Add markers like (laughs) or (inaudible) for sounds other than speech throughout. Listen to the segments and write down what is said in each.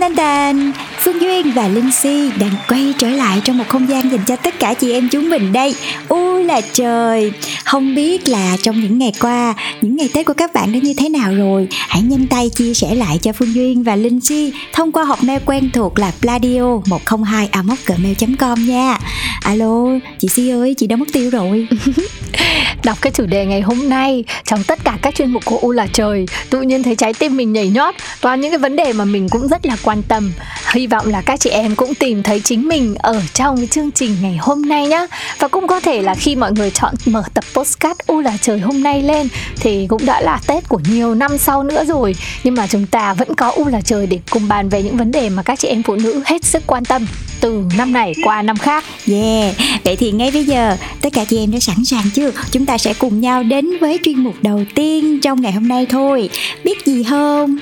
đan đan đan Phương Duyên và Linh Si đang quay trở lại trong một không gian dành cho tất cả chị em chúng mình đây. Ui là trời. Không biết là trong những ngày qua Những ngày Tết của các bạn đã như thế nào rồi? Hãy nhanh tay chia sẻ lại cho Phương Duyên và Linh Si Thông qua hộp mail quen thuộc là pladio 102 gmail.com nha. Alo, chị Si ơi, chị đã mất tiêu rồi. (laughs) Đọc cái chủ đề ngày hôm nay trong tất cả các chuyên mục của U là trời, tự nhiên thấy trái tim mình nhảy nhót, toàn những cái vấn đề mà mình cũng rất là quan tâm. Hy vọng là các chị em cũng tìm thấy chính mình ở trong cái chương trình ngày hôm nay nhá. Và cũng có thể là khi mọi người chọn mở tập postcard U là trời hôm nay lên thì cũng đã là Tết của nhiều năm sau nữa rồi, nhưng mà chúng ta vẫn có U là trời để cùng bàn về những vấn đề mà các chị em phụ nữ hết sức quan tâm từ năm này qua năm khác. Yeah, vậy thì ngay bây giờ tất cả chị em đã sẵn sàng chưa? Chúng ta sẽ cùng nhau đến với chuyên mục đầu tiên trong ngày hôm nay thôi. Biết gì không?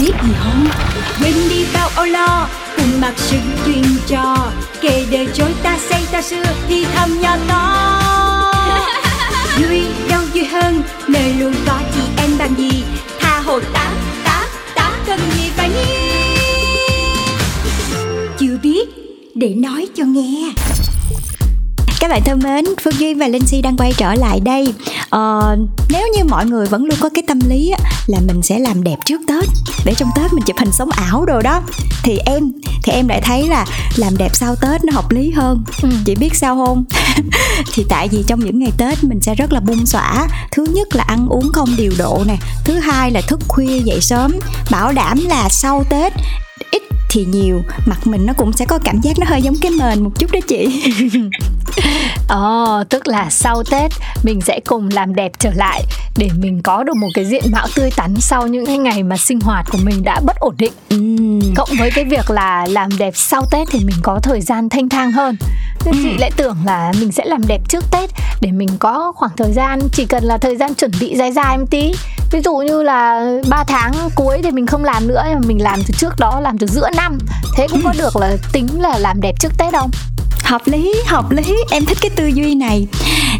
biết gì không quên đi bao âu lo cùng mặc sự chuyện trò kể đời trôi ta xây ta xưa thì thầm nhỏ to (laughs) vui đâu vui hơn nơi luôn có chị em bằng gì để nói cho nghe Các bạn thân mến, Phương Duyên và Linh Si đang quay trở lại đây ờ, Nếu như mọi người vẫn luôn có cái tâm lý á, là mình sẽ làm đẹp trước Tết Để trong Tết mình chụp hình sống ảo đồ đó Thì em, thì em lại thấy là làm đẹp sau Tết nó hợp lý hơn ừ. Chị biết sao không? (laughs) thì tại vì trong những ngày Tết mình sẽ rất là bung xõa Thứ nhất là ăn uống không điều độ nè Thứ hai là thức khuya dậy sớm Bảo đảm là sau Tết ít thì nhiều mặt mình nó cũng sẽ có cảm giác nó hơi giống cái mền một chút đó chị Ồ, (laughs) oh, tức là sau Tết mình sẽ cùng làm đẹp trở lại để mình có được một cái diện mạo tươi tắn sau những cái ngày mà sinh hoạt của mình đã bất ổn định. Uhm. Cộng với cái việc là làm đẹp sau Tết thì mình có thời gian thanh thang hơn. Nên uhm. chị lại tưởng là mình sẽ làm đẹp trước Tết để mình có khoảng thời gian chỉ cần là thời gian chuẩn bị dài dài một tí. Ví dụ như là 3 tháng cuối thì mình không làm nữa mà mình làm từ trước đó làm từ giữa năm. Thế cũng có được là tính là làm đẹp trước Tết không? hợp lý hợp lý em thích cái tư duy này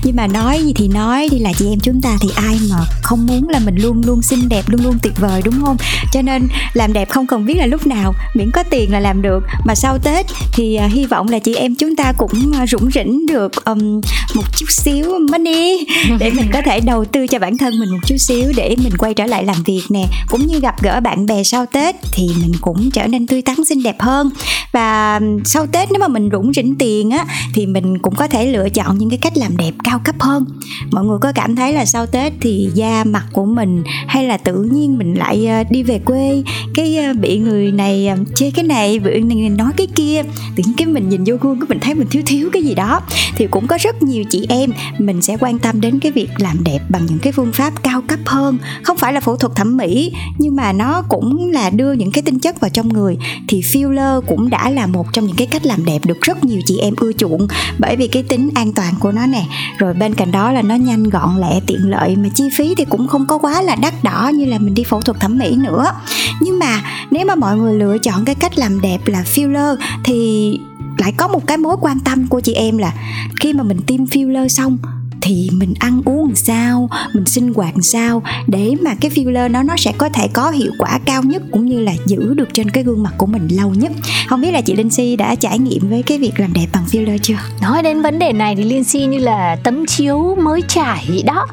nhưng mà nói gì thì nói thì là chị em chúng ta thì ai mà không muốn là mình luôn luôn xinh đẹp luôn luôn tuyệt vời đúng không? Cho nên làm đẹp không cần biết là lúc nào miễn có tiền là làm được. Mà sau tết thì uh, hy vọng là chị em chúng ta cũng uh, rủng rỉnh được um, một chút xíu money để (laughs) mình có thể đầu tư cho bản thân mình một chút xíu để mình quay trở lại làm việc nè. Cũng như gặp gỡ bạn bè sau tết thì mình cũng trở nên tươi tắn xinh đẹp hơn. Và sau tết nếu mà mình rủng rỉnh tiền á thì mình cũng có thể lựa chọn những cái cách làm đẹp cao cấp hơn. Mọi người có cảm thấy là sau tết thì da mặt của mình hay là tự nhiên mình lại ờ, đi về quê, cái ờ, bị người này ờ, chê cái này, bị người này nói cái kia, tự nhiên cái mình nhìn vô gương cái mình thấy mình thiếu thiếu cái gì đó. Thì cũng có rất nhiều chị em mình sẽ quan tâm đến cái việc làm đẹp bằng những cái phương pháp cao cấp hơn. Không phải là phẫu thuật thẩm mỹ, nhưng mà nó cũng là đưa những cái tinh chất vào trong người. Thì filler cũng đã là một trong những cái cách làm đẹp được rất nhiều chị em ưa chuộng, bởi vì cái tính an toàn của nó nè rồi bên cạnh đó là nó nhanh gọn lẹ, tiện lợi, mà chi phí thì cũng không có quá là đắt đỏ như là mình đi phẫu thuật thẩm mỹ nữa. Nhưng mà nếu mà mọi người lựa chọn cái cách làm đẹp là filler thì lại có một cái mối quan tâm của chị em là khi mà mình tiêm filler xong thì mình ăn uống sao mình sinh hoạt sao để mà cái filler nó nó sẽ có thể có hiệu quả cao nhất cũng như là giữ được trên cái gương mặt của mình lâu nhất. Không biết là chị Linh Si đã trải nghiệm với cái việc làm đẹp bằng filler chưa? Nói đến vấn đề này thì Linh Si như là tấm chiếu mới trải đó.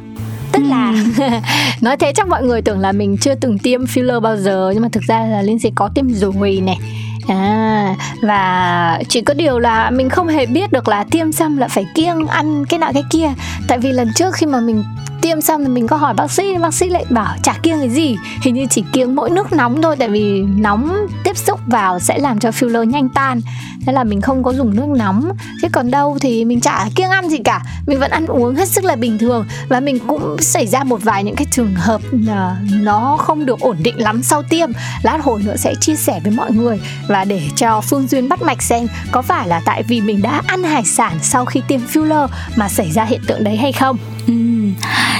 Tức là (laughs) nói thế chắc mọi người tưởng là mình chưa từng tiêm filler bao giờ nhưng mà thực ra là Linh Si có tiêm rồi này À và chỉ có điều là mình không hề biết được là tiêm xăm là phải kiêng ăn cái nọ cái kia. Tại vì lần trước khi mà mình tiêm xong thì mình có hỏi bác sĩ bác sĩ lại bảo chả kiêng cái gì. Hình như chỉ kiêng mỗi nước nóng thôi, tại vì nóng tiếp xúc vào sẽ làm cho filler nhanh tan. Thế là mình không có dùng nước nóng. Chứ còn đâu thì mình chả kiêng ăn gì cả. Mình vẫn ăn uống hết sức là bình thường. Và mình cũng xảy ra một vài những cái trường hợp ờ, nó không được ổn định lắm sau tiêm. Lát hồi nữa sẽ chia sẻ với mọi người và để cho phương duyên bắt mạch xem có phải là tại vì mình đã ăn hải sản sau khi tiêm filler mà xảy ra hiện tượng đấy hay không. Ừ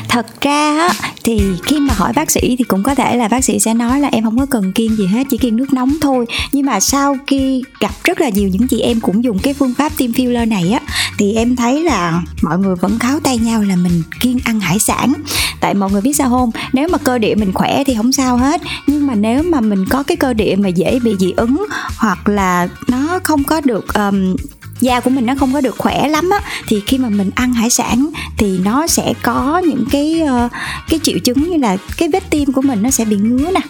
thật ra thì khi mà hỏi bác sĩ thì cũng có thể là bác sĩ sẽ nói là em không có cần kiêng gì hết chỉ kiêng nước nóng thôi. Nhưng mà sau khi gặp rất là nhiều những chị em cũng dùng cái phương pháp tiêm filler này á thì em thấy là mọi người vẫn kháo tay nhau là mình kiêng ăn hải sản. Tại mọi người biết sao không? Nếu mà cơ địa mình khỏe thì không sao hết. Nhưng mà nếu mà mình có cái cơ địa mà dễ bị dị ứng hoặc là nó không có được um, da của mình nó không có được khỏe lắm á thì khi mà mình ăn hải sản thì nó sẽ có những cái uh, cái triệu chứng như là cái vết tim của mình nó sẽ bị ngứa nè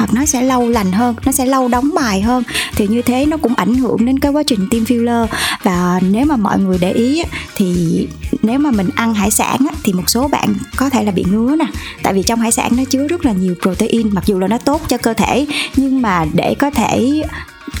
hoặc nó sẽ lâu lành hơn nó sẽ lâu đóng bài hơn. Thì như thế nó cũng ảnh hưởng đến cái quá trình tiêm filler. Và nếu mà mọi người để ý thì nếu mà mình ăn hải sản thì một số bạn có thể là bị ngứa nè. Tại vì trong hải sản nó chứa rất là nhiều protein mặc dù là nó tốt cho cơ thể nhưng mà để có thể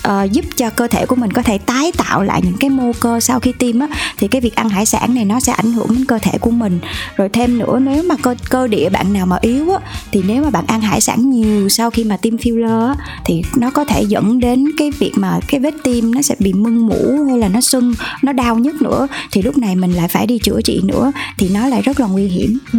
uh, giúp cho cơ thể của mình có thể tái tạo lại những cái mô cơ sau khi tiêm á thì cái việc ăn hải sản này nó sẽ ảnh hưởng đến cơ thể của mình. Rồi thêm nữa nếu mà cơ cơ địa bạn nào mà yếu á thì nếu mà bạn ăn hải sản nhiều sau khi mà tiêm filler á thì nó có thể dẫn đến cái việc mà cái vết tim nó sẽ bị mưng mủ hay là nó sưng nó đau nhất nữa thì lúc này mình lại phải đi chữa trị nữa thì nó lại rất là nguy hiểm. Ừ,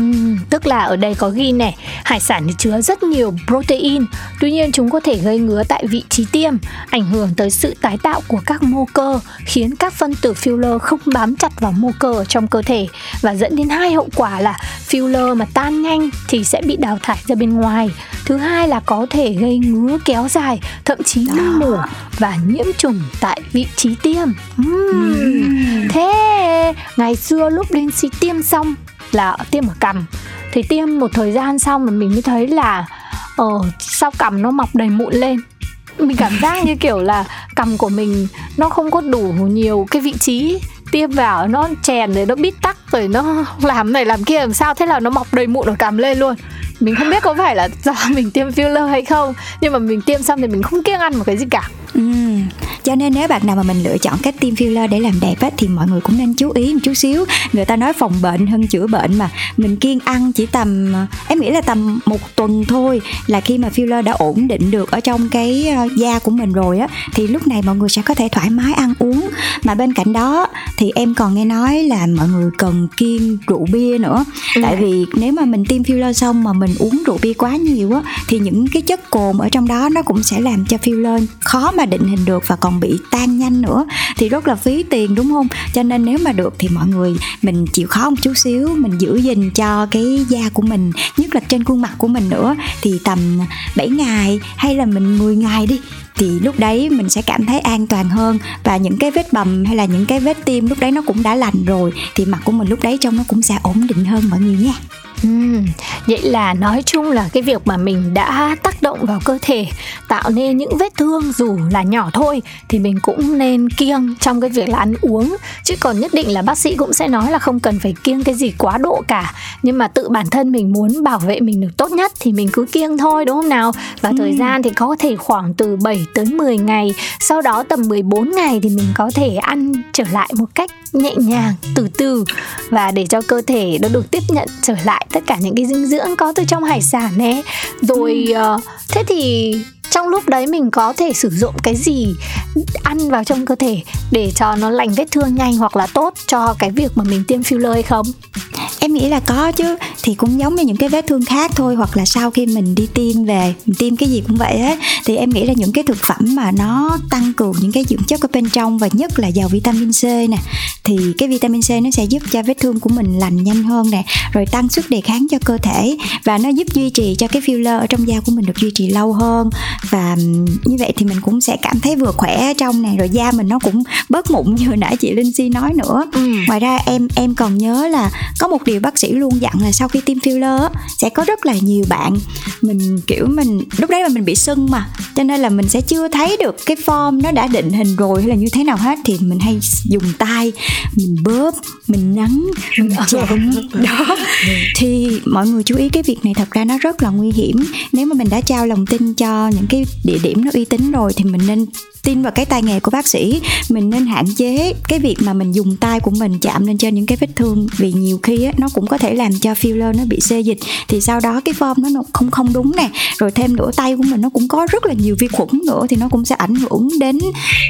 tức là ở đây có ghi này hải sản thì chứa rất nhiều protein tuy nhiên chúng có thể gây ngứa tại vị trí tiêm ảnh hưởng tới sự tái tạo của các mô cơ, khiến các phân tử filler không bám chặt vào mô cơ ở trong cơ thể và dẫn đến hai hậu quả là filler mà tan nhanh thì sẽ bị đào thải ra bên ngoài. Thứ hai là có thể gây ngứa kéo dài, thậm chí nung mủ và nhiễm trùng tại vị trí tiêm. Uhm. Thế ngày xưa lúc đến si tiêm xong là tiêm ở cằm thì tiêm một thời gian xong mà mình mới thấy là ờ sau cằm nó mọc đầy mụn lên mình cảm giác như kiểu là cằm của mình nó không có đủ nhiều cái vị trí tiêm vào, nó chèn rồi nó bít tắc rồi nó (laughs) làm này làm kia làm sao, thế là nó mọc đầy mụn ở cằm lên luôn mình không biết có phải là do (laughs) mình tiêm filler hay không, nhưng mà mình tiêm xong thì mình không kiêng ăn một cái gì cả ừ cho nên nếu bạn nào mà mình lựa chọn cách tiêm filler để làm đẹp á, thì mọi người cũng nên chú ý một chút xíu. Người ta nói phòng bệnh hơn chữa bệnh mà. Mình kiêng ăn chỉ tầm em nghĩ là tầm một tuần thôi là khi mà filler đã ổn định được ở trong cái ờ, da của mình rồi á thì lúc này mọi người sẽ có thể thoải mái ăn uống. Mà bên cạnh đó thì em còn nghe nói là mọi người cần kiêng rượu bia nữa. Ừ. tại vì nếu mà mình tiêm filler xong mà mình mình uống rượu bia quá nhiều á thì những cái chất cồn ở trong đó nó cũng sẽ làm cho filler khó mà định hình được và còn bị tan nhanh nữa. Thì rất là phí tiền, đúng không? Cho nên nếu mà được thì mọi người mình chịu khó một chút xíu, mình giữ gìn cho cái da của mình, nhất là trên khuôn mặt của mình nữa. Thì tầm 7 ngày hay là mình 10 ngày đi, thì lúc đấy mình sẽ cảm thấy an toàn hơn. Và những cái vết bầm hay là những cái vết tim lúc đấy nó cũng đã lành rồi, thì mặt của mình lúc đấy trông nó cũng sẽ ổn định hơn mọi người nha. Uhm, vậy là nói chung là cái việc mà mình đã tác động vào cơ thể tạo nên những vết thương dù là nhỏ thôi thì mình cũng nên kiêng trong cái việc là ăn uống. Chứ còn nhất định là bác sĩ cũng sẽ nói là không cần phải kiêng cái gì quá độ cả. Nhưng mà tự bản thân mình muốn bảo vệ mình được tốt nhất thì mình cứ kiêng thôi đúng không nào? Và uhm. thời gian thì có thể khoảng từ 7 tới 10 ngày. Sau đó tầm 14 ngày thì mình có thể ăn trở lại một cách nhẹ nhàng từ từ. Và để cho cơ thể nó được tiếp nhận trở lại tất cả những cái dinh dưỡng có từ trong hải sản ấy. Rồi uh, thế thì trong lúc đấy mình có thể sử dụng cái gì ăn vào trong cơ thể để cho nó lành vết thương nhanh hoặc là tốt cho cái việc mà mình tiêm filler hay không em nghĩ là có chứ. Thì cũng giống như những cái vết thương khác thôi hoặc là sau khi mình đi tiêm về mình tiêm cái gì cũng vậy hết thì em nghĩ là những cái thực phẩm mà nó tăng cường những cái dưỡng chất ở bên trong và nhất là giàu vitamin C nè thì cái vitamin C nó sẽ giúp cho vết thương của mình lành nhanh hơn nè rồi tăng sức đề kháng cho cơ thể và nó giúp duy trì cho cái filler ở trong da của mình được duy trì lâu hơn. Và như vậy thì mình cũng sẽ cảm thấy vừa khỏe trong này rồi da mình nó cũng bớt mụn như hồi nãy chị Linh Si nói nữa. Ừ. ngoài ra em em còn nhớ là có một điều bác sĩ luôn dặn là sau khi tiêm filler sẽ có rất là nhiều bạn mình kiểu mình lúc đấy mà mình bị sưng mà cho nên là mình sẽ chưa thấy được cái form nó đã định hình rồi hay là như thế nào hết thì mình hay dùng tay mình bóp mình nắng mình chạm (laughs) đó. Thì mọi người chú ý cái việc này thật ra nó rất là nguy hiểm. Nếu mà mình đã trao lòng tin cho những cái địa điểm nó uy tín rồi thì mình nên tin vào cái tay nghề của bác sĩ. Mình nên hạn chế cái việc mà mình dùng tay của mình chạm lên trên những cái vết thương vì nhiều khi á, nó cũng có thể làm cho filler nó bị xê dịch. Thì sau đó cái form nó không không đúng nè rồi thêm nữa tay của mình nó cũng có rất là nhiều vi khuẩn nữa thì nó cũng sẽ ảnh hưởng đến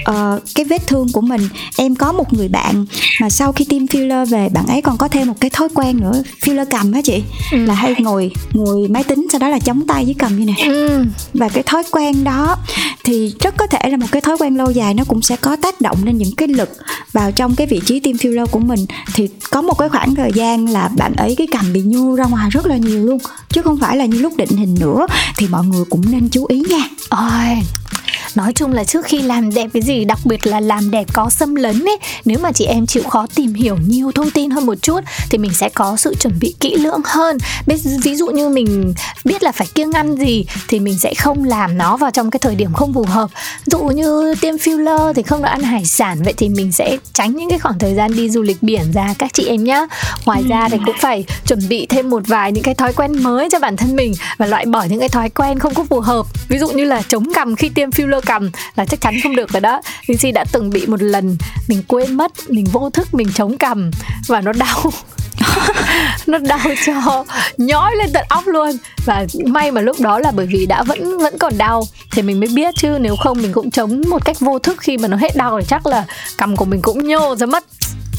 uh, cái vết thương của mình. Em có một người bạn mà sau khi tiêm filler về bạn ấy còn có thêm một cái thói quen nữa filler cầm hả chị? Ừ. là hay ngồi ngồi máy tính sau đó là chống tay với cầm như này ừ. và cái thói quen đó thì rất có thể là một cái thói quen lâu dài nó cũng sẽ có tác động lên những cái lực vào trong cái vị trí tiêm filler của mình. Thì có một cái khoảng thời gian là bạn ấy cái cầm bị nhô ra ngoài rất là nhiều luôn, chứ không phải là như lúc định hình nữa. Thì mọi người cũng nên chú ý nha. Ôi nói chung là trước khi làm đẹp cái gì, đặc biệt là làm đẹp có xâm lấn ấy, nếu mà chị em chịu khó tìm hiểu nhiều thông tin hơn một chút thì mình sẽ có sự chuẩn bị kỹ lưỡng hơn. Biết ví dụ như mình biết là phải kiêng ăn gì thì mình sẽ không làm nó vào trong cái thời điểm không phù hợp. Dụ như tiêm filler thì không được ăn hải sản, vậy thì mình sẽ tránh những cái khoảng thời gian đi du lịch biển ra các chị em nhá. Ngoài ra thì cũng phải chuẩn bị thêm một vài những cái thói quen mới cho bản thân mình và loại bỏ những cái thói quen không có phù hợp. Ví dụ như là chống cằm khi tiêm filler lơ cầm là chắc chắn không được rồi đó. Linh Si đã từng bị một lần mình quên mất, mình vô thức, mình chống cầm và nó đau. (laughs) Nó đau cho, nhói lên tận óc luôn. Và may mà lúc đó là bởi vì đã vẫn vẫn còn đau thì mình mới biết chứ. Nếu không mình cũng chống một cách vô thức khi mà nó hết đau thì chắc là cầm của mình cũng nhô ra mất.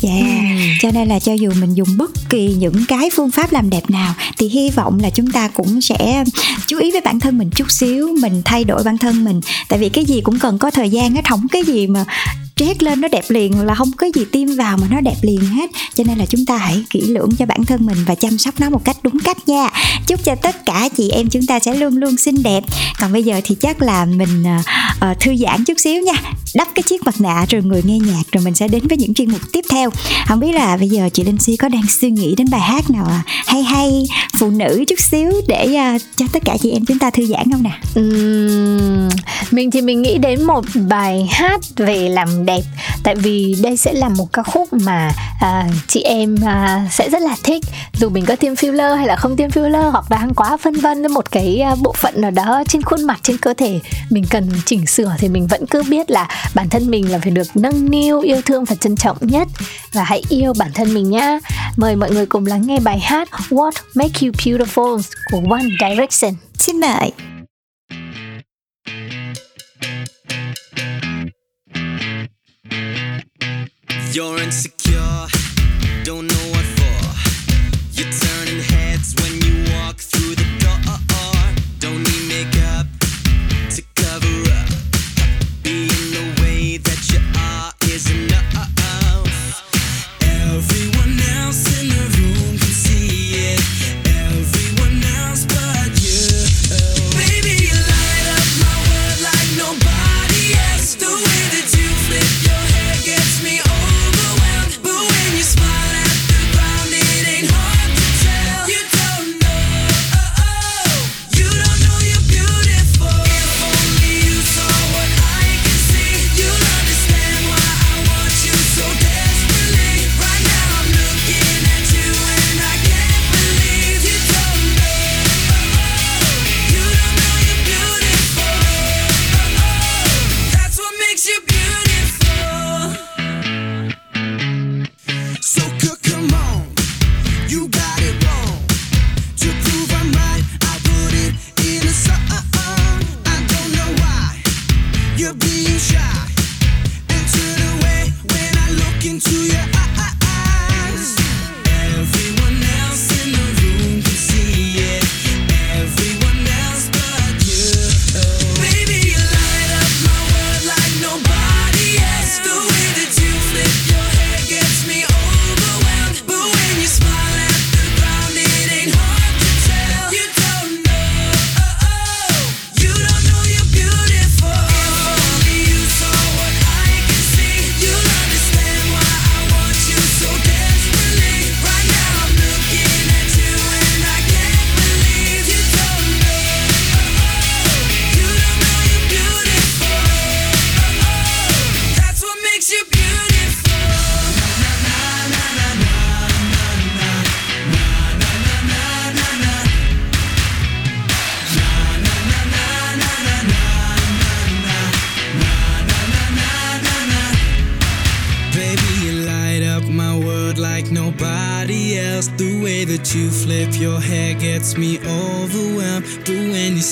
Yeah. Ừ. Cho nên là cho dù mình dùng bất kỳ những cái phương pháp làm đẹp nào thì hy vọng là chúng ta cũng sẽ chú ý với bản thân mình chút xíu, mình thay đổi bản thân mình. Tại vì cái gì cũng cần có thời gian hết, không cái gì mà trét lên nó đẹp liền là không có gì tiêm vào mà nó đẹp liền hết. Cho nên là chúng ta hãy kỹ lưỡng cho bản thân mình và chăm sóc nó một cách đúng cách nha. Chúc cho tất cả chị em chúng ta sẽ luôn luôn xinh đẹp. Còn bây giờ thì chắc là mình uh, thư giãn chút xíu nha. Đắp cái chiếc mặt nạ rồi người nghe nhạc rồi mình sẽ đến với những chuyên mục tiếp theo. Không biết là bây giờ chị linh si có đang suy nghĩ đến bài hát nào à? hay hay phụ nữ chút xíu để uh, cho tất cả chị em chúng ta thư giãn không nè? Uhm, mình thì mình nghĩ đến một bài hát về làm đẹp. Tại vì đây sẽ là một ca khúc mà à, chị em à, sẽ rất là thích. Dù mình có tiêm filler hay là không tiêm filler hoặc đang quá phân vân với một cái à, bộ phận nào đó trên khuôn mặt trên cơ thể mình cần chỉnh sửa thì mình vẫn cứ biết là bản thân mình là phải được nâng niu yêu thương và trân trọng nhất. Và hãy yêu bản thân mình nhá. Mời mọi người cùng lắng nghe bài hát What Make You Beautiful của One Direction. Xin mời. You're insecure.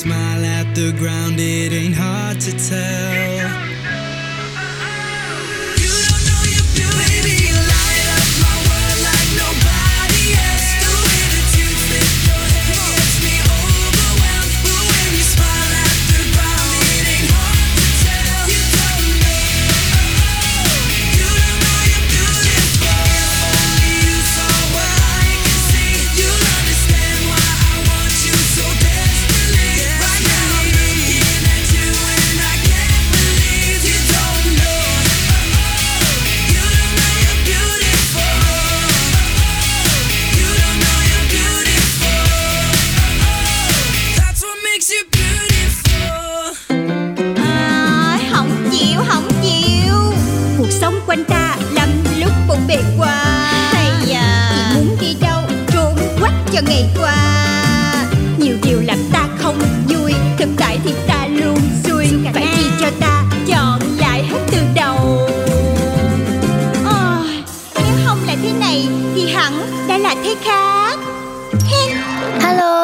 Smile at the ground, it ain't hard to tell.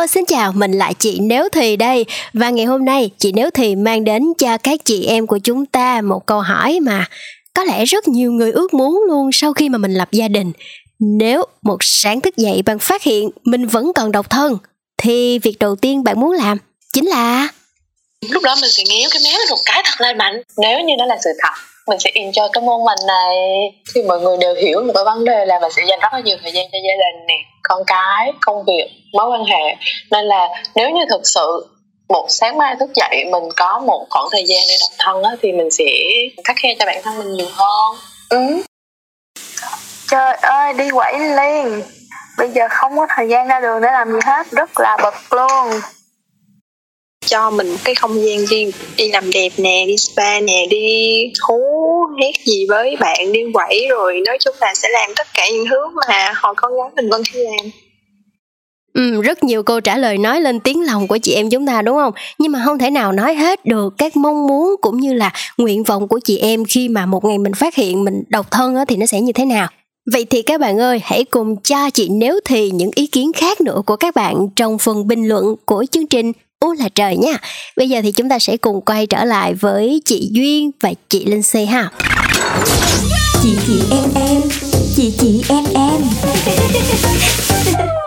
Xin chào, mình là chị Nếu Thì đây. Và ngày hôm nay chị Nếu Thì mang đến cho các chị em của chúng ta một câu hỏi mà có lẽ rất nhiều người ước muốn luôn sau khi mà mình lập gia đình. Nếu một sáng thức dậy bạn phát hiện mình vẫn còn độc thân Thì việc đầu tiên bạn muốn làm chính là Lúc đó mình sẽ nghiếu cái méo một cái thật lên mạnh Nếu như nó là sự thật mình sẽ enjoy cái môn mình này. Thì mọi người đều hiểu một cái vấn đề là mình sẽ dành rất là nhiều thời gian cho gia đình nè con cái công việc mối quan hệ. Nên là nếu như thực sự một sáng mai thức dậy mình có một khoảng thời gian để độc thân á, thì mình sẽ khắc khe cho bản thân mình nhiều hơn. Ừ. trời ơi đi quẩy liền. Bây giờ không có thời gian ra đường để làm gì hết. Rất là bực luôn cho mình một cái không gian riêng đi làm đẹp nè đi spa nè đi hú hét gì với bạn đi quẩy rồi nói chung là sẽ làm tất cả những thứ mà hồi con gái mình vẫn hay làm Ừ, rất nhiều câu trả lời nói lên tiếng lòng của chị em chúng ta đúng không? Nhưng mà không thể nào nói hết được các mong muốn cũng như là nguyện vọng của chị em khi mà một ngày mình phát hiện mình độc thân thì nó sẽ như thế nào. Vậy thì các bạn ơi, hãy cùng cho chị nếu thì những ý kiến khác nữa của các bạn trong phần bình luận của chương trình Ú là trời nha. Bây giờ thì chúng ta sẽ cùng quay trở lại với chị Duyên và chị Linh C ha. Chị chị em em, chị chị em em. (laughs)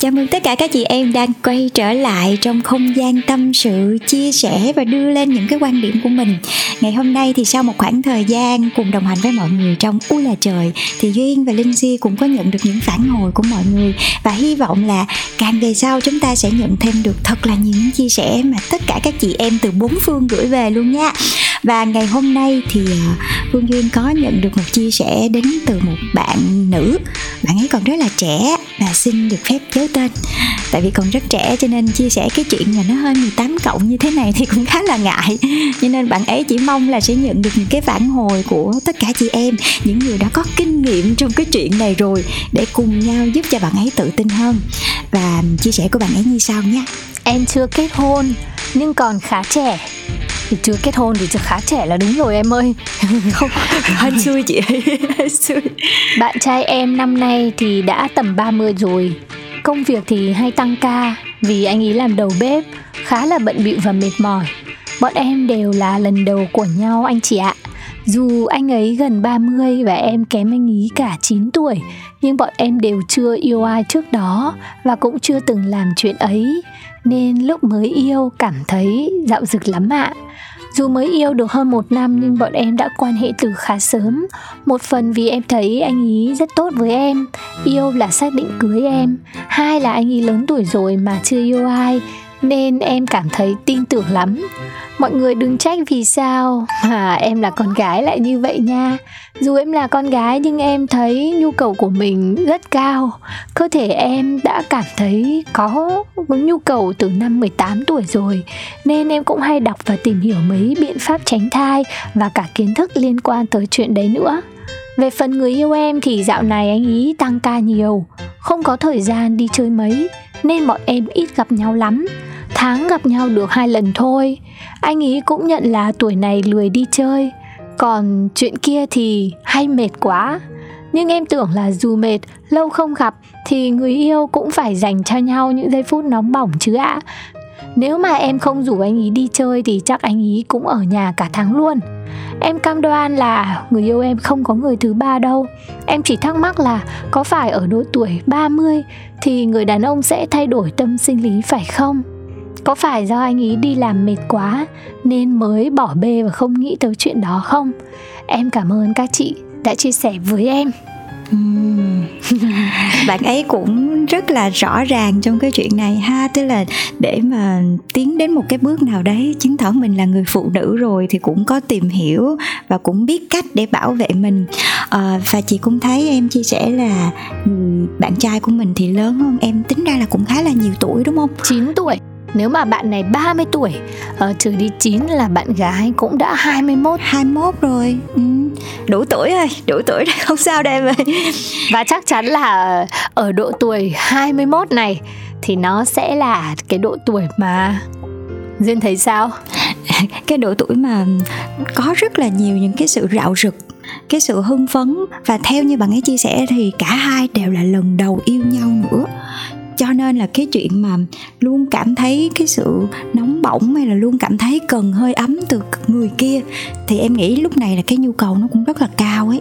Chào mừng tất cả các chị em đang quay trở lại trong không gian tâm sự, chia sẻ và đưa lên những cái quan điểm của mình. Ngày hôm nay thì sau một khoảng thời gian cùng đồng hành với mọi người trong U là trời thì Duyên và Linh Di cũng có nhận được những phản hồi của mọi người và hy vọng là càng về sau chúng ta sẽ nhận thêm được thật là nhiều những chia sẻ mà tất cả các chị em từ bốn phương gửi về luôn nha và ngày hôm nay thì ờ, phương duyên có nhận được một chia sẻ đến từ một bạn nữ. Bạn ấy còn rất là trẻ và xin được phép giấu tên. Tại vì còn rất trẻ cho nên chia sẻ cái chuyện mà nó hơi 18 cộng như thế này thì cũng khá là ngại. Cho nên bạn ấy chỉ mong là sẽ nhận được những cái phản hồi của tất cả chị em, những người đã có kinh nghiệm trong cái chuyện này rồi để cùng nhau giúp cho bạn ấy tự tin hơn. Và chia sẻ của bạn ấy như sau nhé em chưa kết hôn nhưng còn khá trẻ. Thì chưa kết hôn thì chưa khá trẻ là đúng rồi em ơi. (laughs) Không hên xui chị hên xui. Bạn trai em năm nay thì đã tầm 30 rồi. Công việc thì hay tăng ca vì anh ấy làm đầu bếp khá là bận bịu và mệt mỏi. Bọn em đều là lần đầu của nhau anh chị ạ. Dù anh ấy gần 30 và em kém anh ấy cả 9 tuổi, nhưng bọn em đều chưa yêu ai trước đó và cũng chưa từng làm chuyện ấy, nên lúc mới yêu cảm thấy dạo dực lắm ạ. Dù mới yêu được hơn một năm nhưng bọn em đã quan hệ từ khá sớm. Một phần vì em thấy anh ý rất tốt với em. Yêu là xác định cưới em. Hai là anh ý lớn tuổi rồi mà chưa yêu ai, Nên em cảm thấy tin tưởng lắm mọi người đừng trách vì sao. Mà em là con gái lại như vậy nha. Dù em là con gái nhưng em thấy nhu cầu của mình rất cao. Cơ thể em đã cảm thấy có nhu cầu từ năm 18 tuổi rồi, nên em cũng hay đọc và tìm hiểu mấy biện pháp tránh thai và cả kiến thức liên quan tới chuyện đấy nữa. Về phần người yêu em thì dạo này anh ý tăng ca nhiều, không có thời gian đi chơi mấy, nên bọn em ít gặp nhau lắm tháng gặp nhau được hai lần thôi. Anh ý cũng nhận là tuổi này lười đi chơi. Còn chuyện kia thì hay mệt quá. Nhưng em tưởng là dù mệt, lâu không gặp thì người yêu cũng phải dành cho nhau những giây phút nóng bỏng chứ ạ. Nếu mà em không rủ anh ý đi chơi thì chắc anh ý cũng ở nhà cả tháng luôn. Em cam đoan là người yêu em không có người thứ ba đâu. Em chỉ thắc mắc là có phải ở độ tuổi 30 thì người đàn ông sẽ thay đổi tâm sinh lý phải không? Có phải do anh ý đi làm mệt quá nên mới bỏ bê và không nghĩ tới chuyện đó không? Em cảm ơn các chị đã chia sẻ với em. (laughs) bạn ấy cũng rất là rõ ràng trong cái chuyện này ha. Tức là để mà tiến đến một cái bước nào đấy chứng tỏ mình là người phụ nữ rồi thì cũng có tìm hiểu và cũng biết cách để bảo vệ mình. À, và chị cũng thấy em chia sẻ là bạn trai của mình thì lớn hơn em tính ra là cũng khá là nhiều tuổi đúng không? 9 tuổi nếu mà bạn này 30 tuổi uh, trừ đi 9 là bạn gái cũng đã 21 21 rồi. Ừ. đủ tuổi rồi đủ tuổi rồi không sao đây ơi. Và chắc chắn là ở độ tuổi 21 này thì nó sẽ là cái độ tuổi mà Duyên thấy sao? cái độ tuổi mà có rất là nhiều những cái sự rạo rực cái sự hưng phấn. Và theo như bạn ấy chia sẻ thì cả hai đều là lần đầu yêu nhau nữa cho nên là cái chuyện mà luôn cảm thấy cái sự nóng bỏng hay là luôn cảm thấy cần hơi ấm từ người kia thì em nghĩ lúc này là cái nhu cầu nó cũng rất là cao ấy.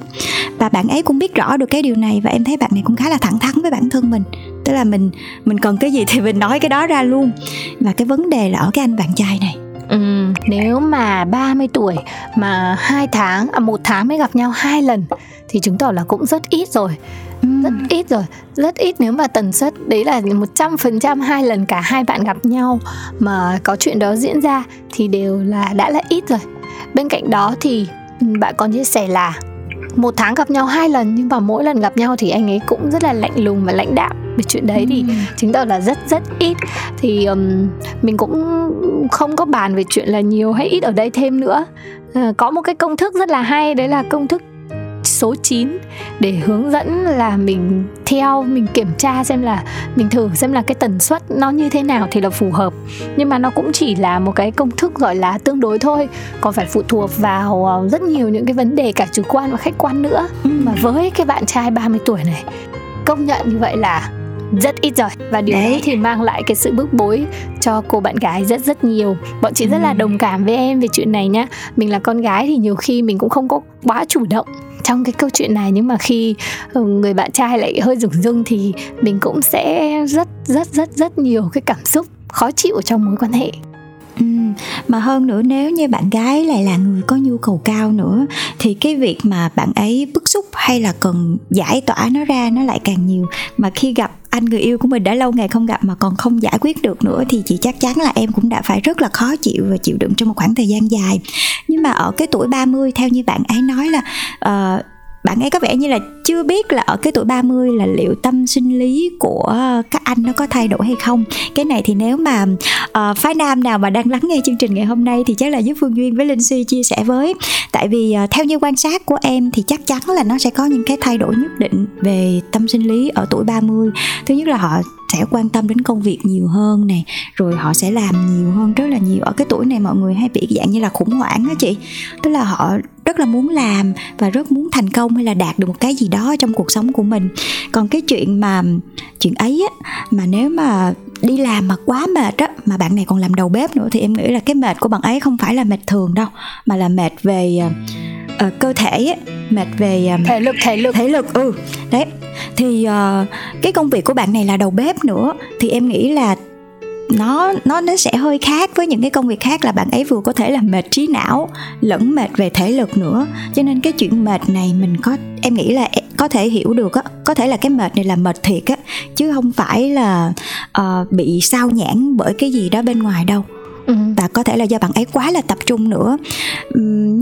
Và bạn ấy cũng biết rõ được cái điều này và em thấy bạn này cũng khá là thẳng thắn với bản thân mình. Tức là mình mình cần cái gì thì mình nói cái đó ra luôn. Và cái vấn đề là ở cái anh bạn trai này. Ừ, nếu mà 30 tuổi mà hai tháng à một tháng mới gặp nhau hai lần thì chứng tỏ là cũng rất ít rồi rất ít rồi. Rất ít nếu mà tần suất. Đấy là một trăm phần trăm hai lần cả hai bạn gặp nhau mà có chuyện đó diễn ra thì đều là đã là ít rồi. Bên cạnh đó thì bạn còn chia sẻ là một tháng gặp nhau hai lần nhưng mà mỗi lần gặp nhau thì anh ấy cũng rất là lạnh lùng và lãnh đạm về chuyện đấy thì chứng tỏ là rất rất ít. Thì um, mình cũng không có bàn về chuyện là nhiều hay ít ở đây thêm nữa. Uh, có một cái công thức rất là hay đấy là công thức số 9 để hướng dẫn là mình theo mình kiểm tra xem là mình thử xem là cái tần suất nó như thế nào thì là phù hợp nhưng mà nó cũng chỉ là một cái công thức gọi là tương đối thôi còn phải phụ thuộc vào ờ, rất nhiều những cái vấn đề cả chủ quan và khách quan nữa ừ. mà với cái bạn trai 30 tuổi này công nhận như vậy là rất ít rồi và điều Đấy. đó thì mang lại cái sự bức bối cho cô bạn gái rất rất nhiều bọn chị ừ. rất là ừ. đồng cảm với em về chuyện này nhá mình là con gái thì nhiều khi mình cũng không có quá chủ động trong cái câu chuyện này, nhưng mà khi ừ, người bạn trai lại hơi rủng rưng thì mình cũng sẽ rất rất rất rất nhiều cái cảm xúc khó chịu trong mối quan hệ. Ừ, mà hơn nữa nếu như bạn gái lại là người có nhu cầu cao nữa thì cái việc mà bạn ấy bức xúc hay là cần giải tỏa nó ra nó lại càng nhiều. Mà khi gặp anh người yêu của mình đã lâu ngày không gặp mà còn không giải quyết được nữa thì chị chắc chắn là em cũng đã phải rất là khó chịu và chịu đựng trong một khoảng thời gian dài. Nhưng mà ở cái tuổi 30 theo như bạn ấy nói là uh, bạn ấy có vẻ như là chưa biết là ở cái tuổi 30 là liệu tâm sinh lý của các anh nó có thay đổi hay không. Cái này thì nếu mà uh, phái nam nào mà đang lắng nghe chương trình ngày hôm nay thì chắc là giúp phương duyên với linh suy chia sẻ với. Tại vì uh, theo như quan sát của em thì chắc chắn là nó sẽ có những cái thay đổi nhất định về tâm sinh lý ở tuổi 30 thứ nhất là họ sẽ quan tâm đến công việc nhiều hơn nè, rồi họ sẽ làm nhiều hơn, rất là nhiều. Ở cái tuổi này mọi người hay bị dạng như là khủng hoảng á chị. Tức là họ rất là muốn làm và rất muốn thành công hay là đạt được một cái gì đó trong cuộc sống của mình. Còn cái chuyện mà, chuyện ấy á, mà nếu mà đi làm mà quá mệt á, mà bạn này còn làm đầu bếp nữa thì em nghĩ là cái mệt của bạn ấy không phải là mệt thường đâu, mà là mệt về à, uh, cơ thể mệt về um, thể lực thể lực. thể lực ừ đấy. Thì uh, cái công việc của bạn này là đầu bếp nữa thì em nghĩ là nó nó nó sẽ hơi khác với những cái công việc khác là bạn ấy vừa có thể là mệt trí não lẫn mệt về thể lực nữa. Cho nên cái chuyện mệt này mình có em nghĩ là có thể hiểu được á. Có thể là cái mệt này là mệt thiệt á chứ không phải là uh, bị sao nhãn bởi cái gì đó bên ngoài đâu. Ừ và có thể là do bạn ấy quá là tập trung nữa.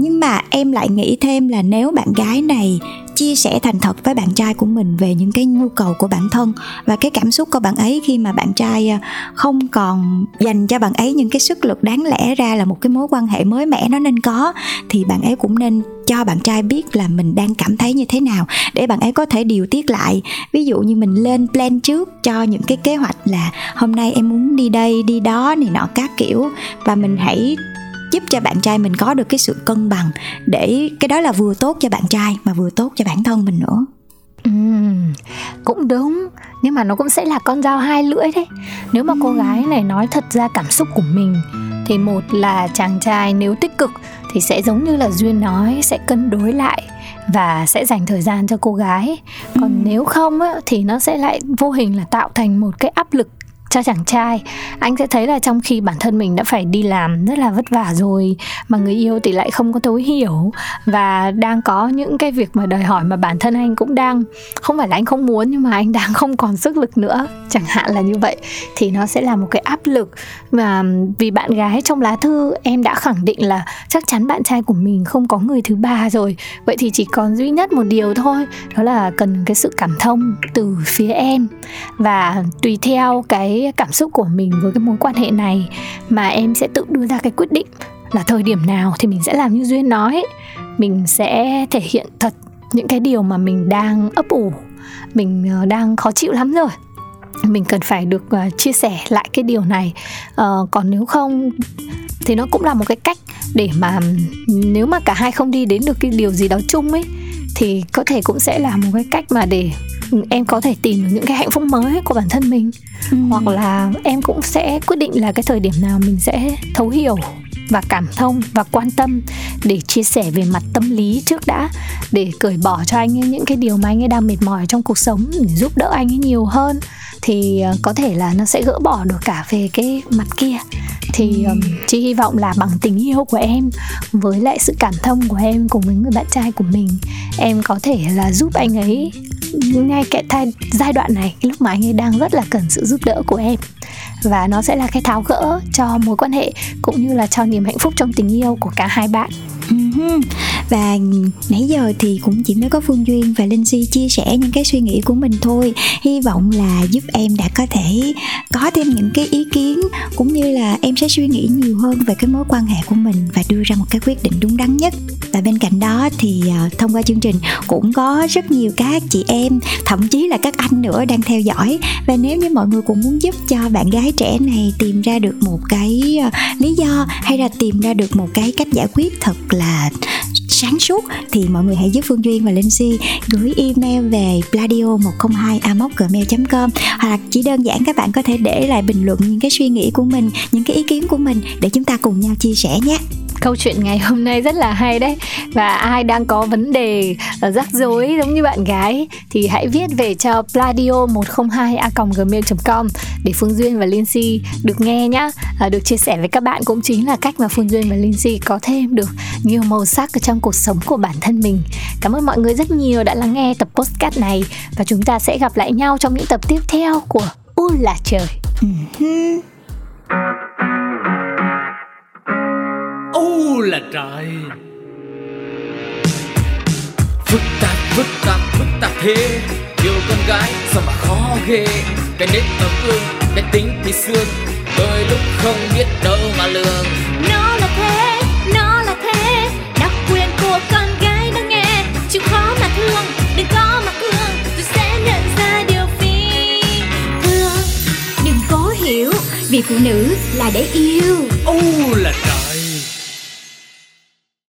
Nhưng mà em lại nghĩ thêm là nếu bạn gái này chia sẻ thành thật với bạn trai của mình về những cái nhu cầu của bản thân và cái cảm xúc của bạn ấy khi mà bạn trai à, không còn dành cho bạn ấy những cái sức lực đáng lẽ ra là một cái mối quan hệ mới mẻ nó nên có, thì bạn ấy cũng nên cho bạn trai biết là mình đang cảm thấy như thế nào để bạn ấy có thể điều tiết lại. Ví dụ như mình lên plan trước cho những cái kế hoạch là hôm nay em muốn đi đây, đi đó này nọ các kiểu và mình hãy giúp cho bạn trai mình có được cái sự cân bằng để cái đó là vừa tốt cho bạn trai mà vừa tốt cho bản thân mình nữa. Ừm, cũng đúng. Nhưng mà nó cũng sẽ là con dao hai lưỡi đấy. Nếu mà cô gái này nói thật ra cảm xúc của mình thì một là chàng trai nếu tích cực thì sẽ giống như là duyên nói sẽ cân đối lại và sẽ dành thời gian cho cô gái. Còn nếu không á, thì nó sẽ lại vô hình là tạo thành một cái áp lực cho chàng trai. Anh sẽ thấy là trong khi bản thân mình đã phải đi làm rất là vất vả rồi, mà người yêu thì lại không có thấu hiểu và đang có những cái việc mà đòi hỏi mà bản thân anh cũng đang, không phải là anh không muốn nhưng mà anh đang không còn sức lực nữa, chẳng hạn là như vậy. Thì nó sẽ là một cái áp lực mà vì bạn gái trong lá thư em đã khẳng định là chắc chắn bạn trai của mình không có người thứ ba rồi. Vậy thì chỉ còn duy nhất một điều thôi, đó là cần cái sự cảm thông từ phía em. Và tùy theo cái cảm xúc của mình với cái mối quan hệ này mà em sẽ tự đưa ra cái quyết định là thời điểm nào thì mình sẽ làm như duyên nói. Mình sẽ thể hiện thật những cái điều mà mình đang ấp ủ, mình ờ, đang khó chịu lắm rồi mình cần phải được uh, chia sẻ lại cái điều này. Uh, còn nếu không thì nó cũng là một cái cách để mà nếu mà cả hai không đi đến được cái điều gì đó chung ấy thì có thể cũng sẽ là một cái cách mà để em có thể tìm được những cái hạnh phúc mới của bản thân mình. Ừ. hoặc là em cũng sẽ quyết định là cái thời điểm nào mình sẽ thấu hiểu và cảm thông và quan tâm để chia sẻ về mặt tâm lý trước đã để cởi bỏ cho anh ấy những cái điều mà anh ấy đang mệt mỏi trong cuộc sống để giúp đỡ anh ấy nhiều hơn thì ờ, có thể là nó sẽ gỡ bỏ được cả về cái mặt kia. Thì um, chị hy vọng là bằng tình yêu của em với lại sự cảm thông của em cùng với người bạn trai của mình em có thể là giúp anh ấy ngay cái thai, giai đoạn này lúc mà anh ấy đang rất là cần sự giúp đỡ của em. Và nó sẽ là cái tháo gỡ cho mối quan hệ cũng như là cho niềm hạnh phúc trong tình yêu của cả hai bạn và nãy giờ thì cũng chỉ mới có Phương Duyên và Linh Si chia sẻ những cái suy nghĩ của mình thôi. Hy vọng là giúp em đã có thể có thêm những cái ý kiến, Cũng như là em sẽ suy nghĩ nhiều hơn về cái mối quan hệ của mình Và đưa ra một cái quyết định đúng đắn nhất. Và bên cạnh đó thì ờ, thông qua chương trình cũng có rất nhiều các chị em, Thậm chí là các anh nữa đang theo dõi. Và nếu như mọi người cũng muốn giúp cho bạn gái trẻ này tìm ra được một cái ờ, lý do Hay là tìm ra được một cái cách giải quyết thật là sáng suốt thì mọi người hãy giúp Phương Duyên và Linh Si gửi email về pladio 102 gmail com. Hoặc là chỉ đơn giản các bạn có thể để lại bình luận những cái suy nghĩ của mình những cái ý kiến của mình để chúng ta cùng nhau chia sẻ nhé. Câu chuyện ngày hôm nay rất là hay đấy. Và ai đang có vấn đề ờ, rắc rối giống như bạn gái thì hãy viết về cho pladio 102 a gmail com để phương duyên và linh si được nghe nhá. À, được chia sẻ với các bạn cũng chính là cách mà phương duyên và linh si có thêm được nhiều màu sắc ở trong cuộc sống của bản thân mình. Cảm ơn mọi người rất nhiều đã lắng nghe tập postcard này và chúng ta sẽ gặp lại nhau trong những tập tiếp theo của u là trời. U là trời. Phức tạp phức tạp phức tạp thế. Yêu con gái sao mà khó ghê. Cái nếp tập ương, cái tính thì xương. Đôi lúc không biết đâu mà lường. Chịu khó mà thương, đừng có mà cương, tôi sẽ nhận ra điều phi thường. Đừng cố hiểu, vì phụ nữ là để yêu. U là trời.